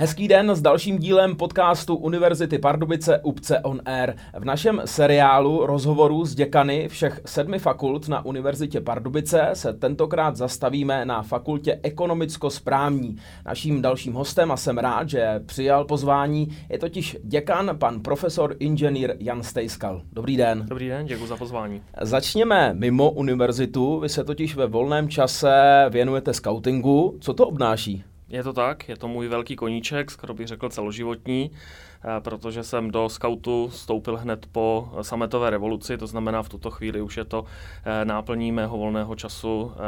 Hezký den s dalším dílem podcastu Univerzity Pardubice Upce on Air. V našem seriálu rozhovorů s děkany všech sedmi fakult na Univerzitě Pardubice se tentokrát zastavíme na fakultě ekonomicko-správní. Naším dalším hostem, a jsem rád, že přijal pozvání, je totiž děkan pan profesor inženýr Jan Stejskal. Dobrý den. Dobrý den, děkuji za pozvání. Začněme mimo univerzitu. Vy se totiž ve volném čase věnujete scoutingu. Co to obnáší? Je to tak, je to můj velký koníček, skoro bych řekl celoživotní, eh, protože jsem do skautu vstoupil hned po sametové revoluci, to znamená v tuto chvíli už je to eh, náplní mého volného času eh,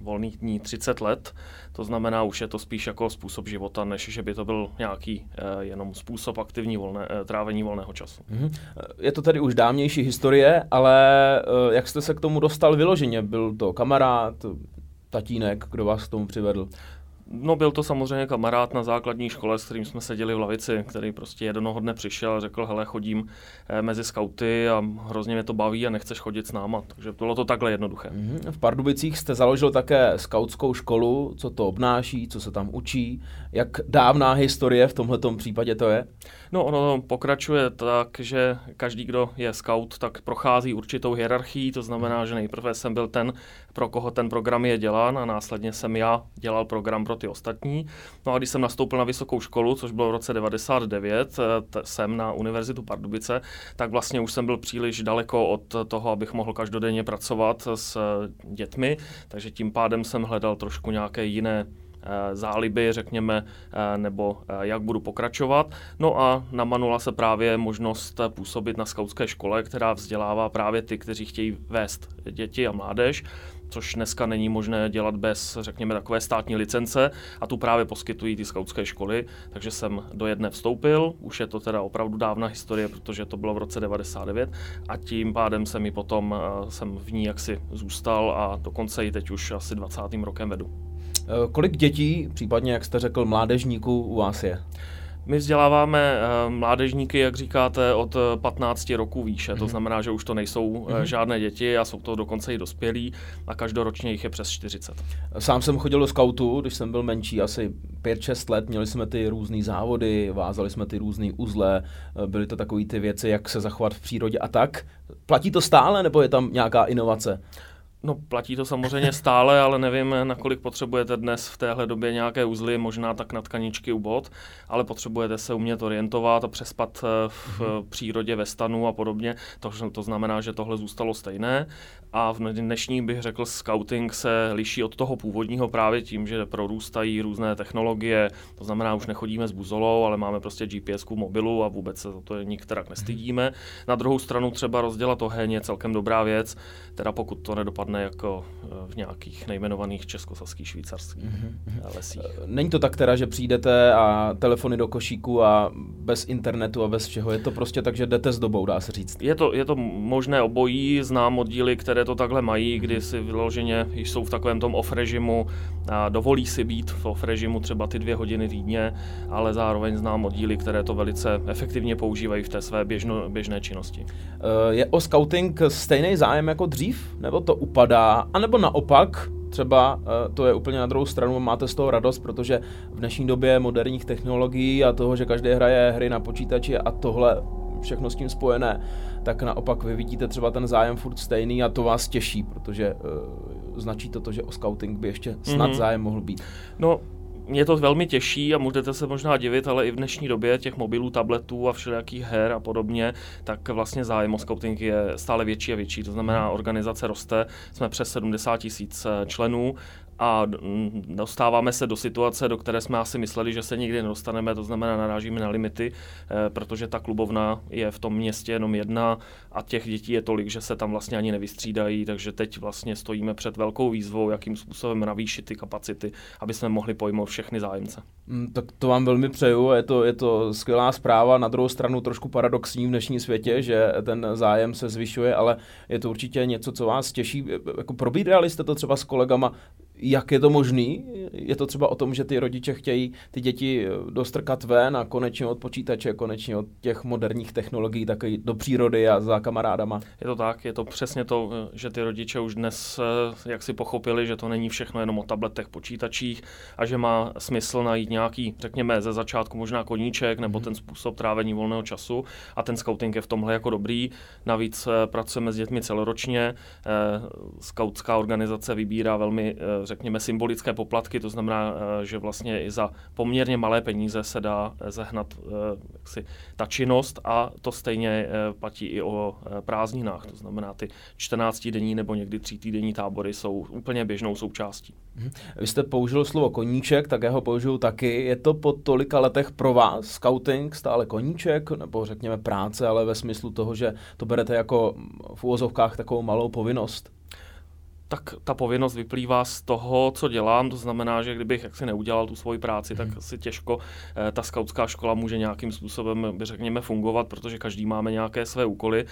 volných dní 30 let, to znamená už je to spíš jako způsob života, než že by to byl nějaký jenom způsob aktivní volné, trávení volného času. Mhm. Je to tedy už dávnější historie, ale jak jste se k tomu dostal vyloženě? Byl to kamarád, tatínek, kdo vás k tomu přivedl? No byl to samozřejmě kamarád na základní škole, s kterým jsme seděli v lavici, který prostě jednoho dne přišel a řekl, hele, chodím eh, mezi skauty a hrozně mě to baví a nechceš chodit s náma. Takže bylo to takhle jednoduché. Mm-hmm. V Pardubicích jste založil také skautskou školu, co to obnáší, co se tam učí, jak dávná historie v tomto případě to je? No ono pokračuje tak, že každý, kdo je scout, tak prochází určitou hierarchii, to znamená, že nejprve jsem byl ten, pro koho ten program je dělán a následně jsem já dělal program pro ty ostatní. No a když jsem nastoupil na vysokou školu, což bylo v roce 99, eh, jsem na Univerzitu Pardubice, tak vlastně už jsem byl příliš daleko od toho, abych mohl každodenně pracovat s dětmi, takže tím pádem jsem hledal trošku nějaké jiné Eh, záliby, řekněme, eh, nebo eh, jak budu pokračovat. No a namanula se právě možnost působit na skautské škole, která vzdělává právě ty, kteří chtějí vést děti a mládež což dneska není možné dělat bez, řekněme, takové státní licence a tu právě poskytují ty skautské školy, takže jsem do jedné vstoupil, už je to teda opravdu dávna historie, protože to bylo v roce 99 a tím pádem jsem i potom, jsem v ní jaksi zůstal a dokonce i teď už asi 20. rokem vedu. Eh, kolik dětí, případně, jak jste řekl, mládežníků u vás je? My vzděláváme uh, mládežníky, jak říkáte, od 15 roků výše. Mm-hmm. To mhm. znamená, že už to nejsou mm-hmm. žádné děti a jsou to dokonce i dospělí a každoročně jich je přes 40. Sám jsem chodil do skautu, když jsem byl menší, asi 5-6 let. Měli jsme ty různé závody, vázali jsme ty různé uzle, byly to takové ty věci, jak se zachovat v přírodě a tak. Platí to stále, nebo je tam nějaká inovace? No platí to samozřejmě stále, ale nevím, nakolik potřebujete dnes v téhle době nějaké uzly, možná tak na tkaničky u bod, ale potřebujete se umět orientovat a přespat eh, v mm-hmm. přírodě ve stanu a podobně. To, to znamená, že tohle zůstalo stejné. A v dnešní bych řekl, scouting se liší od toho původního právě tím, že prorůstají různé technologie, to znamená, už nechodíme s buzolou, ale máme prostě GPS v mobilu a vůbec se za to nikterak nestydíme. Na druhou stranu třeba rozdělat oheň je celkem dobrá věc, teda pokud to nedopadne jako eh, v nějakých nejmenovaných českosaských švýcarských mm-hmm. lesích. Eh, není to tak teda, že přijdete a telefony do košíku a bez internetu a bez všeho, je to prostě tak, že jdete s dobou, dá se říct? Je to, je to možné obojí, znám oddíly, které to takhle mají, kdy si vyloženě jsou v takovém tom off režimu a dovolí si být v off režimu třeba ty dvě hodiny týdně, ale zároveň znám oddíly, které to velice efektivně používají v té své běžno, běžné činnosti. Je o scouting stejný zájem jako dřív? Nebo to upadá? A nebo naopak, třeba eh, to je úplně na druhou stranu, máte z toho radost, protože v dnešní době moderních technologií a toho, že každý hraje hry na počítači a tohle všechno s tím spojené, tak naopak vy vidíte třeba ten zájem furt stejný a to vás těší, protože uh, značí to to, že o scouting by ještě snad mm-hmm. zájem mohl být. No, mě to velmi těší a můžete se možná divit, ale i v dnešní době těch mobilů, tabletů a všelijakých her a podobně, tak vlastně zájem o scouting je stále větší a větší. To znamená, organizace roste, jsme přes 70 tisíc eh, členů a dostáváme se do situace, do které jsme asi mysleli, že se nikdy nedostaneme, to znamená narážíme na limity, eh, protože ta klubovna je v tom městě jenom jedna a těch dětí je tolik, že se tam vlastně ani nevystřídají, takže teď vlastně stojíme před velkou výzvou, jakým způsobem navýšit ty kapacity, aby jsme mohli pojmout všechny zájemce. Mm, tak to vám velmi přeju, je to, je to skvělá zpráva, na druhou stranu trošku paradoxní v dnešní světě, že ten zájem se zvyšuje, ale je to určitě něco, co vás těší. Jako probírali jste to třeba s kolegama, jak je to možný? Je to třeba o tom, že ty rodiče chtějí ty děti dostrkat ven a konečně od počítače, konečně od těch moderních technologií taky do přírody a za kamarádama? Je to tak, je to přesně to, že ty rodiče už dnes jak si pochopili, že to není všechno jenom o tabletech, počítačích a že má smysl najít nějaký, řekněme, ze začátku možná koníček nebo mm. ten způsob trávení volného času a ten scouting je v tomhle jako dobrý. Navíc eh, pracujeme s dětmi celoročně. Eh, scoutská organizace vybírá velmi, eh, řekněme, symbolické poplatky, to znamená, že vlastně i za poměrně malé peníze se dá zehnat jaksi, ta činnost a to stejně platí i o prázdninách. To znamená, ty 14 denní nebo někdy 3 týdenní tábory jsou úplně běžnou součástí. Mhm. Vy jste použil slovo koníček, tak já ho použiju taky. Je to po tolika letech pro vás scouting stále koníček, nebo řekněme práce, ale ve smyslu toho, že to berete jako v úvozovkách takovou malou povinnost? Tak ta povinnost vyplývá z toho, co dělám. To znamená, že kdybych jaksi neudělal tu svoji práci, tak hmm. asi těžko eh, ta skautská škola může nějakým způsobem, by řekněme, fungovat, protože každý máme nějaké své úkoly,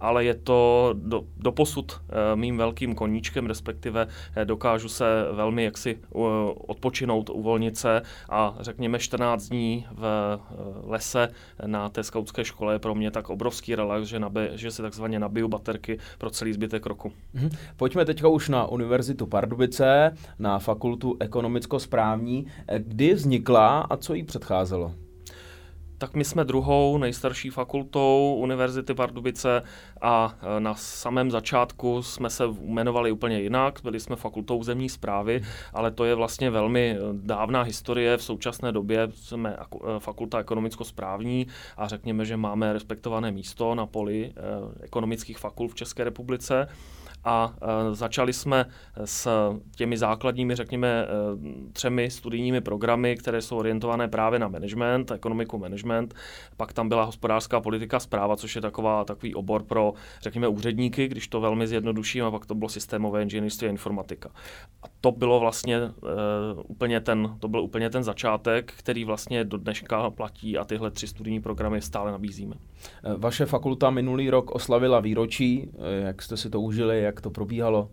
ale je to do, do posud eh, mým velkým koníčkem, respektive eh, dokážu se velmi jaksi odpočinout, uvolnit se a řekněme 14 dní v lese na té skautské škole je pro mě tak obrovský relax, že, nabi, že si takzvaně nabiju baterky pro celý zbytek roku. Hmm. Pojďme teďka už na Univerzitu Pardubice, na fakultu ekonomicko-správní. Kdy vznikla a co jí předcházelo? Tak my jsme druhou nejstarší fakultou Univerzity Pardubice a e, na samém začátku jsme se jmenovali úplně jinak, byli jsme fakultou zemní zprávy, ale to je vlastně velmi e, dávná historie. V současné době jsme e, fakulta ekonomicko-správní a řekněme, že máme respektované místo na poli ekonomických fakult v České republice a e, začali jsme s těmi základními, řekněme, e, třemi studijními programy, které jsou orientované právě na management, ekonomiku management. Pak tam byla hospodářská politika zpráva, což je taková, takový obor pro, řekněme, úředníky, když to velmi zjednoduším, a pak to bylo systémové inženýrství a informatika. A to bylo vlastně uh, úplně ten, to byl úplně ten začátek, který vlastně do dneška platí a tyhle tři studijní programy stále nabízíme. Vaše fakulta minulý rok oslavila výročí, jak jste si to užili, jak to probíhalo?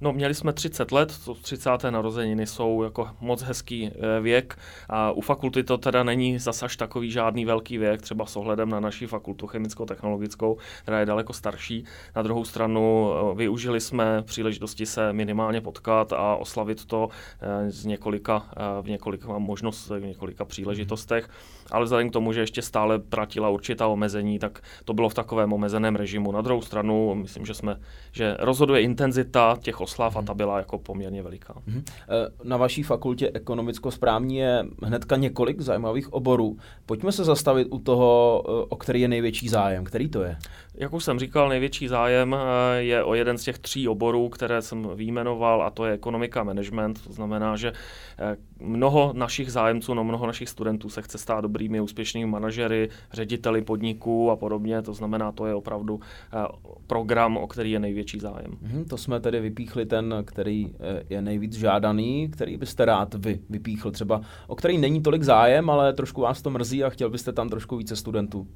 No, měli jsme 30 let, to 30. narozeniny jsou jako moc hezký eh, věk a u fakulty to teda není zase až takový žádný velký věk, třeba s ohledem na naši fakultu chemicko-technologickou, která je daleko starší. Na druhou stranu eh, využili jsme příležitosti se minimálně potkat a oslavit to eh, z několika, v několika možnostech, v několika příležitostech, ale vzhledem k tomu, že ještě stále pratila určitá omezení, tak to bylo v takovém omezeném režimu. Na druhou stranu, myslím, že jsme, že rozhoduje intenzita těch oslav a ta byla jako poměrně veliká. Mhm. Eh, na vaší fakultě ekonomicko-správní je hnedka několik zajímavých oborů. Pojďme se zastavit u toho, eh, o který je největší zájem. Který to je? Jak už jsem říkal, největší zájem eh, je o jeden z těch tří oborů, které jsem výjmenoval, a to je ekonomika management. To znamená, že mnoho našich zájemců, no mnoho našich studentů se chce stát dobrými, úspěšnými manažery, řediteli podniků a podobně. To znamená, to je opravdu program, o který je největší zájem. Hmm, to jsme tedy vypíchli ten, který eh, je nejvíc žádaný, který byste rád vy vypíchl třeba, o který není tolik zájem, ale trošku vás to mrzí a chtěl byste tam trošku více studentů.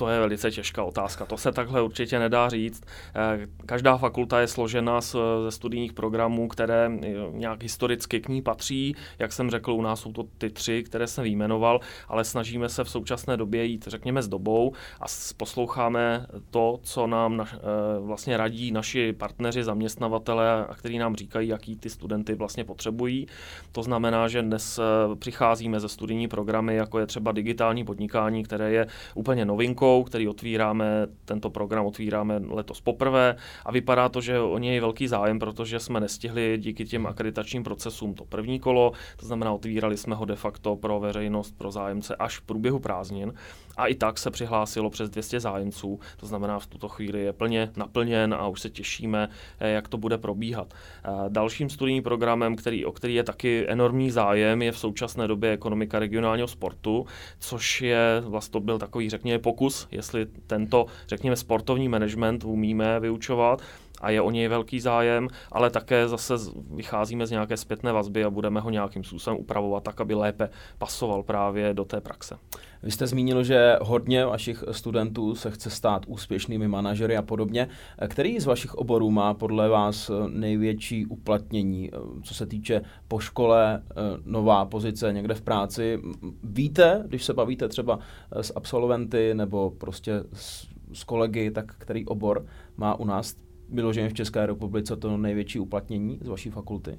To je velice těžká otázka. To se takhle určitě nedá říct. Eh, každá fakulta je složena ze studijních programů, které eh, nějak historicky k ní patří. Jak jsem řekl, u nás jsou to ty tři, které jsem výjmenoval, ale snažíme se v současné době jít, řekněme, s dobou a posloucháme to, co nám na, eh, vlastně radí naši partneři, zaměstnavatele, a který nám říkají, jaký ty studenty vlastně potřebují. To znamená, že dnes přicházíme ze studijní programy, jako je třeba digitální podnikání, které je úplně novinkou novinkou, který otvíráme, tento program otvíráme letos poprvé a vypadá to, že o něj je velký zájem, protože jsme nestihli díky těm akreditačním procesům to první kolo, to znamená otvírali jsme ho de facto pro veřejnost, pro zájemce až v průběhu prázdnin a i tak se přihlásilo přes 200 zájemců, to znamená v tuto chvíli je plně naplněn a už se těšíme, eh, jak to bude probíhat. Eh, dalším studijním programem, který, o který je taky enormní zájem, je v současné době ekonomika regionálního sportu, což je vlastně to byl takový, řekněme, pokus, jestli tento, řekněme, sportovní management umíme vyučovat a je o něj velký zájem, ale také zase vycházíme z nějaké zpětné vazby a budeme ho nějakým způsobem upravovat tak, aby lépe pasoval právě do té praxe. Vy jste zmínil, že hodně vašich studentů se chce stát úspěšnými manažery a podobně. Který z vašich oborů má podle vás největší uplatnění, co se týče po škole, nová pozice někde v práci? Víte, když se bavíte třeba s absolventy nebo prostě s, s kolegy, tak který obor má u nás vyloženě v České republice to největší uplatnění z vaší fakulty?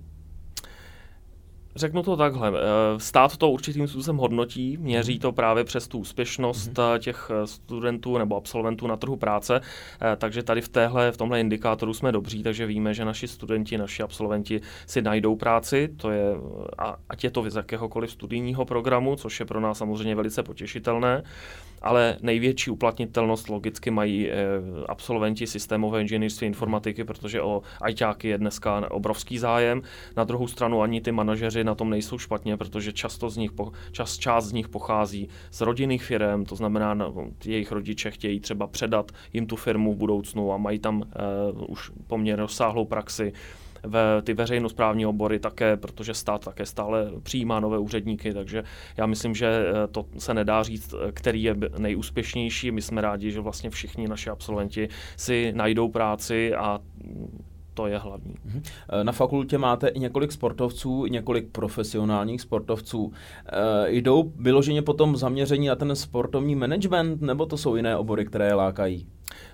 Řeknu to takhle. Eh, stát to určitým způsobem hodnotí, měří to právě přes tu úspěšnost mm-hmm. těch eh, studentů nebo absolventů na trhu práce, takže tady v, téhle, v tomhle indikátoru jsme dobří, takže víme, že naši studenti, naši absolventi si najdou práci, to je, a, ať je to z jakéhokoliv studijního programu, což je pro nás samozřejmě velice potěšitelné ale největší uplatnitelnost logicky mají absolventi systémové inženýrství informatiky, protože o ITáky je dneska obrovský zájem. Na druhou stranu ani ty manažeři na tom nejsou špatně, protože často z nich, čas, část z nich pochází z rodinných firm, to znamená, no, jejich rodiče chtějí třeba předat jim tu firmu v budoucnu a mají tam uh, už poměrně rozsáhlou praxi ve ty veřejnosprávní obory také, protože stát také stále přijímá nové úředníky, takže já myslím, že eh, to se nedá říct, eh, který je nejúspěšnější. My jsme rádi, že vlastně všichni naši absolventi si najdou práci a to je hlavní. Mhm. Eh, na fakultě máte i několik sportovců, několik profesionálních sportovců. E, jdou vyloženě potom zaměření na ten sportovní management, nebo to jsou jiné obory, které lákají?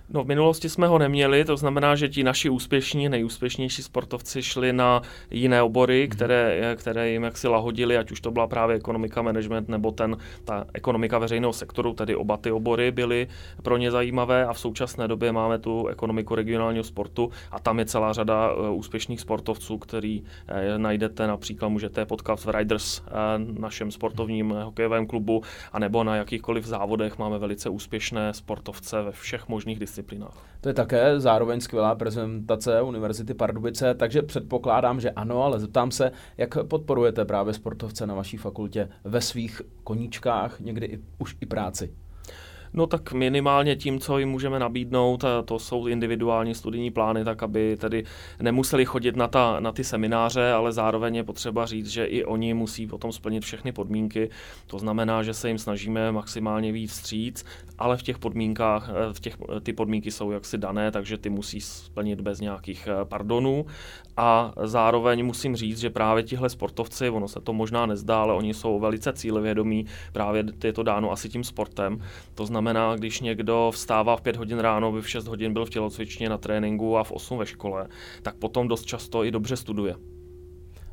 No v minulosti jsme ho neměli, to znamená, že ti naši úspěšní, nejúspěšnější sportovci šli na jiné obory, mhm. které, které jim jaksi lahodili, ať už to byla právě ekonomika, management nebo ten, ta ekonomika veřejného sektoru, tedy oba ty obory byly pro ně zajímavé a v současné době máme tu ekonomiku regionálního sportu a tam je celá řada uh, úspěšných sportovců, který uh, najdete například, můžete potkat v Riders, uh, našem sportovním hokejovém klubu, anebo na jakýchkoliv závodech máme velice úspěšné sportovce ve všech možných disciplinách disciplinách. To je také zároveň skvělá prezentace Univerzity Pardubice, takže předpokládám, že ano, ale zeptám se, jak podporujete právě sportovce na vaší fakultě ve svých koníčkách, někdy i, už i práci? No tak minimálně tím, co jim můžeme nabídnout, to jsou individuální studijní plány, tak aby tedy nemuseli chodit na, ta, na ty semináře, ale zároveň je potřeba říct, že i oni musí potom splnit všechny podmínky. To znamená, že se jim snažíme maximálně víc vstříc, ale v těch podmínkách, v těch, ty podmínky jsou jaksi dané, takže ty musí splnit bez nějakých eh, pardonů. A zároveň musím říct, že právě tihle sportovci, ono se to možná nezdá, ale oni jsou velice cílevědomí, právě je to dáno asi tím sportem. To znamená, znamená, když někdo vstává v 5 hodin ráno, by v 6 hodin byl v tělocvičně na tréninku a v 8 ve škole, tak potom dost často i dobře studuje.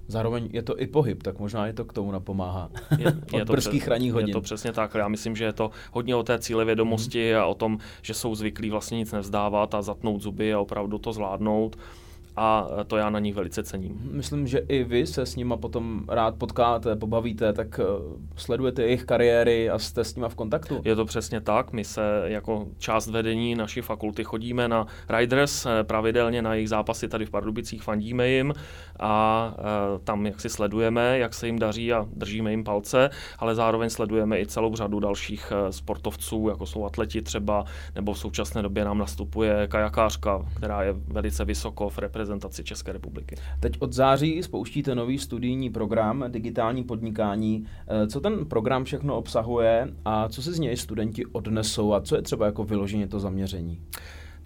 Zároveň je to i pohyb, tak možná je to k tomu napomáhá. Je, je to brzkých ranních hodin. Je to přesně tak. Já myslím, že je to hodně o té cíle vědomosti mm. a o tom, že jsou zvyklí vlastně nic nevzdávat a zatnout zuby a opravdu to zvládnout a to já na nich velice cením. Myslím, že i vy se s nima potom rád potkáte, pobavíte, tak eh, sledujete jejich kariéry a jste s nima v kontaktu? Je to přesně tak. My se jako část vedení naší fakulty chodíme na Riders, eh, pravidelně na jejich zápasy tady v Pardubicích, fandíme jim a eh, tam jak si sledujeme, jak se jim daří a držíme jim palce, ale zároveň sledujeme i celou řadu dalších sportovců, jako jsou atleti třeba, nebo v současné době nám nastupuje kajakářka, která je velice vysoko v reprezentaci reprezentaci České republiky. Teď od září spouštíte nový studijní program Digitální podnikání. Eh, co ten program všechno obsahuje a co si z něj studenti odnesou a co je třeba jako vyloženě to zaměření?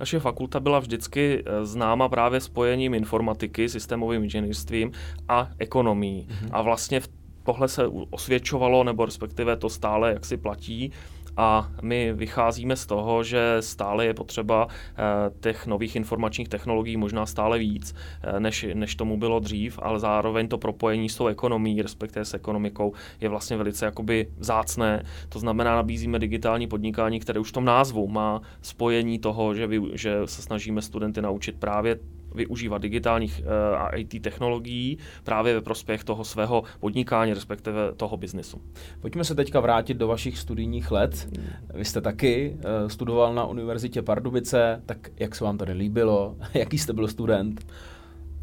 Naše fakulta byla vždycky eh, známa právě spojením informatiky, systémovým inženýrstvím a ekonomií. Mm-hmm. A vlastně v tohle se osvědčovalo, nebo respektive to stále jaksi platí, a my vycházíme z toho, že stále je potřeba eh, těch nových informačních technologií možná stále víc, eh, než, než tomu bylo dřív, ale zároveň to propojení s tou ekonomií, respektive s ekonomikou, je vlastně velice jakoby vzácné. To znamená, nabízíme digitální podnikání, které už v tom názvu má spojení toho, že, vy, že se snažíme studenty naučit právě využívat digitálních eh, a IT technologií právě ve prospěch toho svého podnikání, respektive toho biznesu. Pojďme se teďka vrátit do vašich studijních let. Vy jste taky eh, studoval na Univerzitě Pardubice, tak jak se vám tady líbilo? Jaký jste byl student?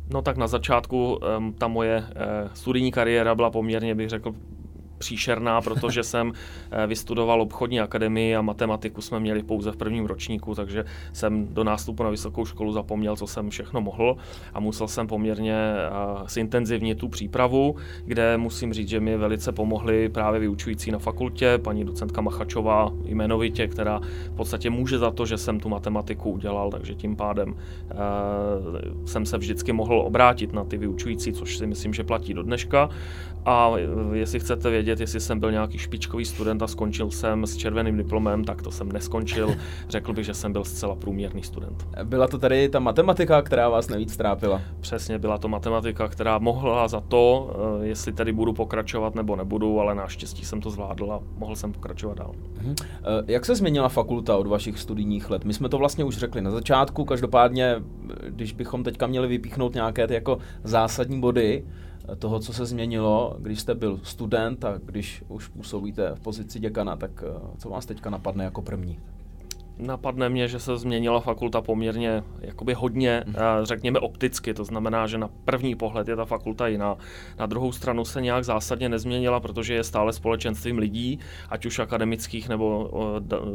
No tak na začátku um, ta moje uh, studijní kariéra byla poměrně, bych řekl, příšerná, protože jsem eh, vystudoval obchodní akademii a matematiku jsme měli pouze v prvním ročníku, takže jsem do nástupu na vysokou školu zapomněl, co jsem všechno mohl a musel jsem poměrně zintenzivnit tu přípravu, kde musím říct, že mi velice pomohli právě vyučující na fakultě, paní docentka Machačová jmenovitě, která v podstatě může za to, že jsem tu matematiku udělal, takže tím pádem jsem se vždycky mohl obrátit na ty vyučující, což si myslím, že platí do dneška. A jestli chcete vědět, jestli jsem byl nějaký špičkový student a skončil jsem s červeným diplomem, tak to jsem neskončil. Řekl bych, že jsem byl zcela průměrný student. Byla to tady ta matematika, která vás nejvíc trápila? Přesně, byla to matematika, která mohla za to, eh, jestli tady budu pokračovat nebo nebudu, ale naštěstí jsem to zvládl a mohl jsem pokračovat dál. Mhm. Eh, jak se změnila fakulta od vašich studijních let? My jsme to vlastně už řekli na začátku, každopádně, když bychom teďka měli vypíchnout nějaké ty jako zásadní body, toho, co se změnilo, když jste byl student a když už působíte v pozici děkana, tak eh, co vás teďka napadne jako první? Napadne mě, že se změnila fakulta poměrně jakoby hodně, mhm. řekněme opticky, to znamená, že na první pohled je ta fakulta jiná. Na druhou stranu se nějak zásadně nezměnila, protože je stále společenstvím lidí, ať už akademických nebo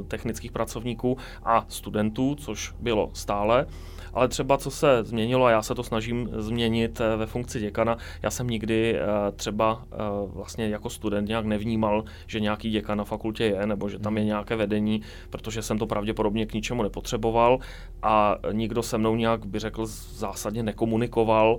technických pracovníků a studentů, což bylo stále. Ale třeba co se změnilo, a já se to snažím změnit eh, ve funkci děkana, já jsem nikdy eh, třeba eh, vlastně jako student nějak nevnímal, že nějaký děkan na fakultě je, nebo že tam je hmm. nějaké vedení, protože jsem to pravděpodobně k ničemu nepotřeboval a nikdo se mnou nějak, by řekl, zásadně nekomunikoval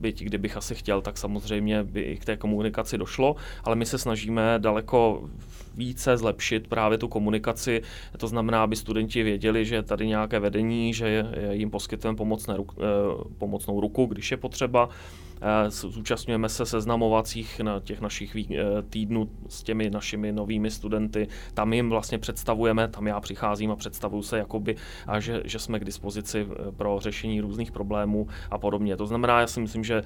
byť kdybych asi chtěl, tak samozřejmě by i k té komunikaci došlo, ale my se snažíme daleko více zlepšit právě tu komunikaci. To znamená, aby studenti věděli, že je tady nějaké vedení, že jim poskytujeme pomocné, eh, pomocnou ruku, když je potřeba Eh, zúčastňujeme se seznamovacích na těch našich eh, týdnů s těmi našimi novými studenty. Tam jim vlastně představujeme, tam já přicházím a představuju se jakoby, a že, že jsme k dispozici pro řešení různých problémů a podobně. To znamená, já si myslím, že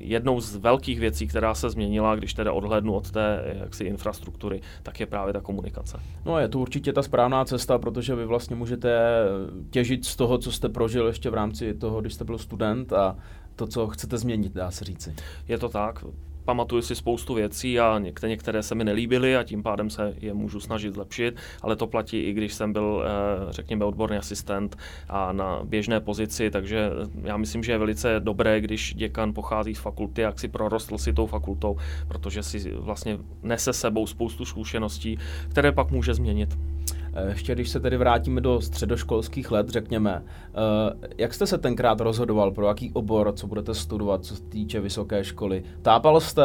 jednou z velkých věcí, která se změnila, když teda odhlednu od té jaksi infrastruktury, tak je právě ta komunikace. No je to určitě ta správná cesta, protože vy vlastně můžete těžit z toho, co jste prožil ještě v rámci toho, když jste byl student a to, co chcete změnit, dá se říci. Je to tak. Pamatuju si spoustu věcí a některé, některé se mi nelíbily a tím pádem se je můžu snažit zlepšit, ale to platí i když jsem byl, eh, řekněme, odborný asistent a na běžné pozici, takže já myslím, že je velice dobré, když děkan pochází z fakulty, jak si prorostl si tou fakultou, protože si vlastně nese sebou spoustu zkušeností, které pak může změnit. Eh, ještě když se tedy vrátíme do středoškolských let, řekněme, eh, jak jste se tenkrát rozhodoval, pro jaký obor, co budete studovat, co se týče vysoké školy? Tápal jste,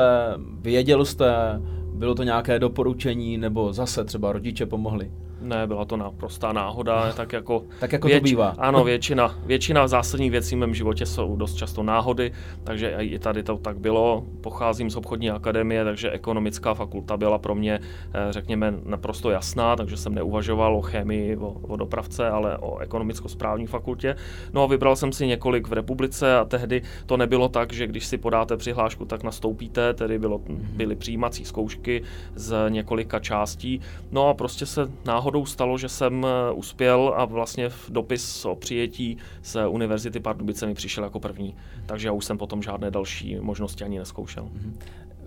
věděl jste, bylo to nějaké doporučení, nebo zase třeba rodiče pomohli? Ne, byla to naprostá náhoda, tak jako, tak jako věč, to bývá. Ano, většina, většina zásadních věcí v mém životě jsou dost často náhody, takže i tady to tak bylo. Pocházím z obchodní akademie, takže ekonomická fakulta byla pro mě, eh, řekněme, naprosto jasná, takže jsem neuvažoval o chemii, o, o dopravce, ale o ekonomicko-správní fakultě. No a vybral jsem si několik v republice a tehdy to nebylo tak, že když si podáte přihlášku, tak nastoupíte, tedy bylo, mhm. byly přijímací zkoušky z několika částí. No a prostě se náhodou náhodou stalo, že jsem eh, uspěl a vlastně v dopis o přijetí z Univerzity Pardubice mi přišel jako první. Takže já už jsem potom žádné další možnosti ani neskoušel. Mm-hmm.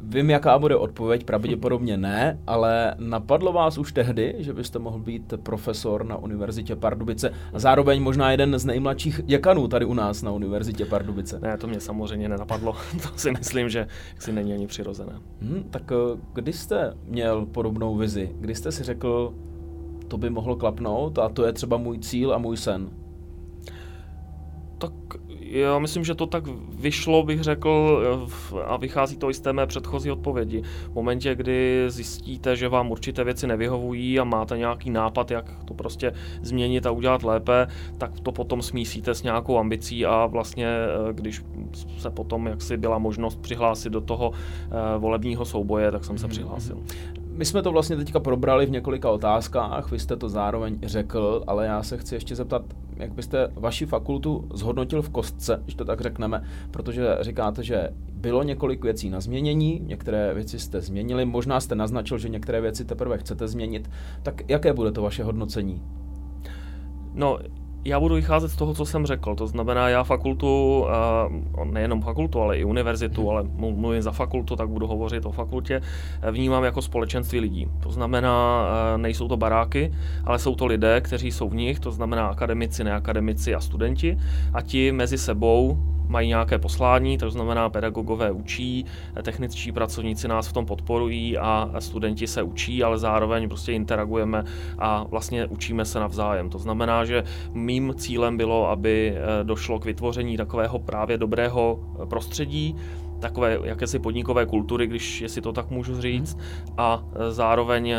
Vím, jaká bude odpověď, pravděpodobně ne, ale napadlo vás už tehdy, že byste mohl být profesor na Univerzitě Pardubice a zároveň možná jeden z nejmladších děkanů tady u nás na Univerzitě Pardubice. Ne, to mě samozřejmě nenapadlo. to si myslím, že si není ani přirozené. Hmm, tak eh, kdy jste měl podobnou vizi? Kdy jste si řekl, to by mohlo klapnout a to je třeba můj cíl a můj sen. Tak já myslím, že to tak vyšlo, bych řekl, a vychází to i z té mé předchozí odpovědi. V momentě, kdy zjistíte, že vám určité věci nevyhovují a máte nějaký nápad, jak to prostě změnit a udělat lépe, tak to potom smísíte s nějakou ambicí a vlastně, eh, když se potom jaksi byla možnost přihlásit do toho eh, volebního souboje, tak jsem se mhm, přihlásil. My jsme to vlastně teďka probrali v několika otázkách, vy jste to zároveň řekl, ale já se chci ještě zeptat, jak byste vaši fakultu zhodnotil v kostce, když to tak řekneme, protože říkáte, že bylo několik věcí na změnění, některé věci jste změnili, možná jste naznačil, že některé věci teprve chcete změnit, tak jaké bude to vaše hodnocení? No, já budu vycházet z toho, co jsem řekl. To znamená, já fakultu, eh, nejenom fakultu, ale i univerzitu, ale mluvím za fakultu, tak budu hovořit o fakultě, eh, vnímám jako společenství lidí. To znamená, eh, nejsou to baráky, ale jsou to lidé, kteří jsou v nich, to znamená akademici, neakademici a studenti a ti mezi sebou mají nějaké poslání, to znamená pedagogové učí, techničtí pracovníci nás v tom podporují a studenti se učí, ale zároveň prostě interagujeme a vlastně učíme se navzájem. To znamená, že mým cílem bylo, aby eh, došlo k vytvoření takového právě dobrého eh, prostředí, takové jakési podnikové kultury, když jestli to tak můžu říct, a eh, zároveň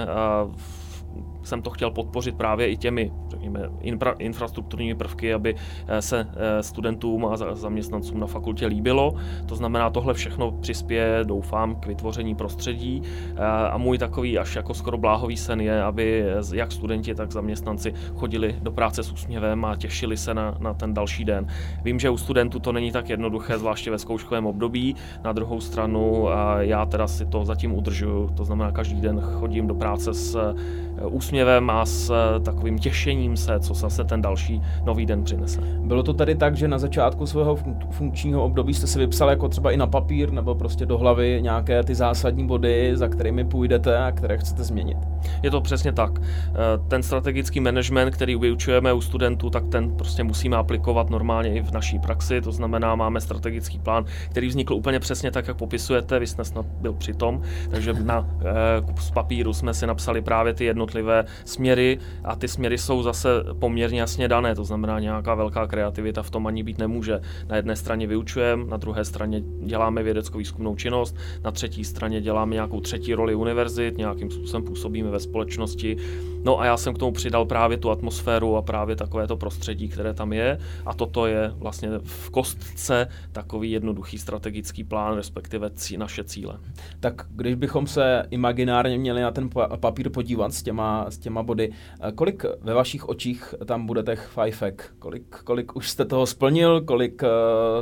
jsem to chtěl podpořit právě i těmi, řekněme, infra, infrastrukturními prvky, aby eh, se eh, studentům a zaměstnancům na fakultě líbilo. To znamená, tohle všechno přispěje, doufám, k vytvoření prostředí eh, a můj takový až jako skoro bláhový sen je, aby jak studenti, tak zaměstnanci chodili do práce s úsměvem a těšili se na, na ten další den. Vím, že u studentů to není tak jednoduché, zvláště ve zkouškovém období. Na druhou stranu já teda si to zatím udržuju, to znamená, každý den chodím do práce s úsměvem a s eh, takovým těšením se, co zase ten další nový den přinese. Bylo to tady tak, že na začátku svého funkčního období jste si vypsal jako třeba i na papír nebo prostě do hlavy nějaké ty zásadní body, za kterými půjdete a které chcete změnit? Je to přesně tak. Eh, ten strategický management, který vyučujeme u studentů, tak ten prostě musíme aplikovat normálně i v naší praxi. To znamená, máme strategický plán, který vznikl úplně přesně tak, jak popisujete. Vy jste snad byl při tom, takže na eh, z papíru jsme si napsali právě ty jednotlivé směry a ty směry jsou zase poměrně jasně dané. To znamená, nějaká velká kreativita v tom ani být nemůže. Na jedné straně vyučujeme, na druhé straně děláme vědecko-výzkumnou činnost, na třetí straně děláme nějakou třetí roli univerzit, nějakým způsobem působíme ve společnosti. No a já jsem k tomu přidal právě tu atmosféru a právě takové to prostředí, které tam je. A toto je vlastně v kostce takový jednoduchý strategický plán, respektive cí, naše cíle. Tak když bychom se imaginárně měli na ten papír podívat s těma, s těma body, eh, kolik ve vašich očích tam bude těch fajfek? Kolik, kolik už jste toho splnil? Kolik eh,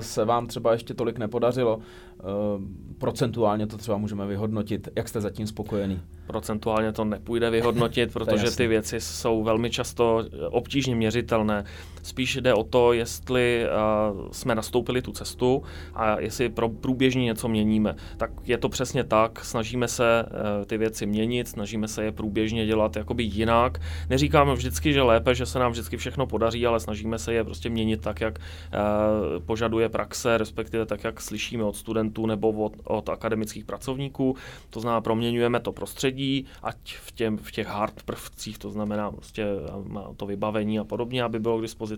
se vám třeba ještě tolik nepodařilo? Eh, procentuálně to třeba můžeme vyhodnotit. Jak jste zatím spokojený? Procentuálně to nepůjde vyhodnotit, protože ty věci jsou velmi často obtížně měřitelné. Spíš jde o to, jestli uh, jsme nastoupili tu cestu a jestli pro průběžně něco měníme. Tak je to přesně tak, snažíme se uh, ty věci měnit, snažíme se je průběžně dělat jakoby jinak. Neříkáme vždycky, že lépe, že se nám vždycky všechno podaří, ale snažíme se je prostě měnit tak, jak uh, požaduje praxe, respektive tak, jak slyšíme od studentů nebo od, od akademických pracovníků. To znamená, proměňujeme to prostředí, ať v, těm, v těch hard prvcích, to znamená prostě to vybavení a podobně, aby bylo k dispozici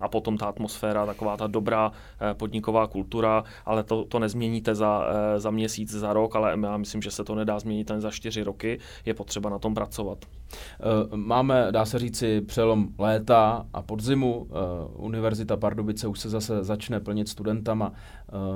a potom ta atmosféra, taková ta dobrá eh, podniková kultura, ale to, to nezměníte za, eh, za měsíc, za rok, ale já myslím, že se to nedá změnit ani za čtyři roky, je potřeba na tom pracovat. Eh, máme, dá se říci, přelom léta a podzimu. Univerzita Pardubice už se zase začne plnit studentama.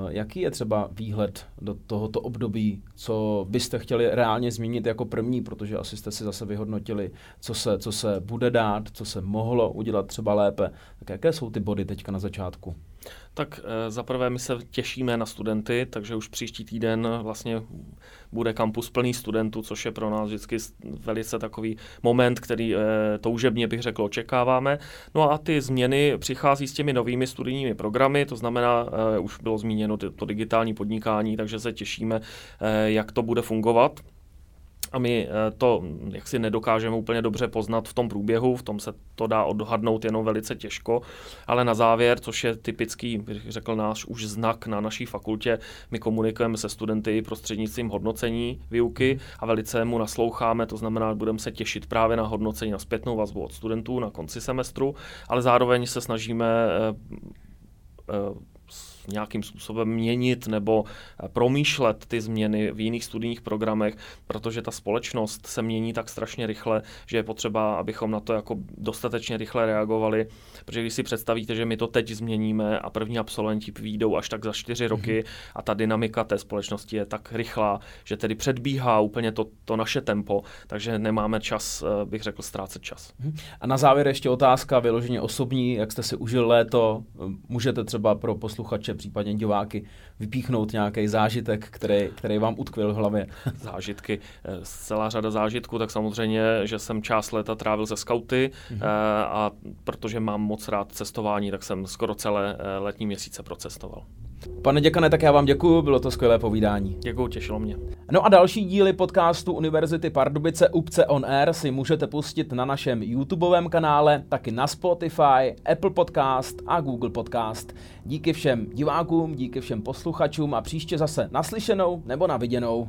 Jaký je třeba výhled do tohoto období, co byste chtěli reálně změnit jako první, protože asi jste si zase vyhodnotili, co se, co se bude dát, co se mohlo udělat třeba lépe. Tak jaké jsou ty body teďka na začátku? Tak e, za prvé my se těšíme na studenty, takže už příští týden vlastně bude kampus plný studentů, což je pro nás vždycky velice takový moment, který e, toužebně bych řekl očekáváme. No a ty změny přichází s těmi novými studijními programy, to znamená, e, už bylo zmíněno to, digitální podnikání, takže se těšíme, jak to bude fungovat a my eh, to jaksi nedokážeme úplně dobře poznat v tom průběhu, v tom se to dá odhadnout jenom velice těžko, ale na závěr, což je typický, bych řekl náš už znak na naší fakultě, my komunikujeme se studenty prostřednictvím hodnocení výuky a velice mu nasloucháme, to znamená, budeme se těšit právě na hodnocení, na zpětnou vazbu od studentů na konci semestru, ale zároveň se snažíme eh, eh, nějakým způsobem měnit nebo eh, promýšlet ty změny v jiných studijních programech, protože ta společnost se mění tak strašně rychle, že je potřeba, abychom na to jako dostatečně rychle reagovali, protože když si představíte, že my to teď změníme a první absolventi výjdou až tak za čtyři mhm. roky a ta dynamika té společnosti je tak rychlá, že tedy předbíhá úplně to, to naše tempo, takže nemáme čas, eh, bych řekl, ztrácet čas. Mhm. A na závěr ještě otázka vyloženě osobní, jak jste si užil léto, můžete třeba pro posluchače případně diváky vypíchnout nějaký zážitek, který, který vám utkvil v hlavě. Zážitky. Eh, celá řada zážitků, tak samozřejmě, že jsem část léta trávil ze skauty mm-hmm. a protože mám moc rád cestování, tak jsem skoro celé letní měsíce procestoval. Pane děkane, tak já vám děkuji, bylo to skvělé povídání. Děkuji, těšilo mě. No a další díly podcastu Univerzity Pardubice Upce on Air si můžete pustit na našem YouTubeovém kanále, taky na Spotify, Apple Podcast a Google Podcast. Díky všem divákům, díky všem posluchačům a příště zase naslyšenou nebo na viděnou.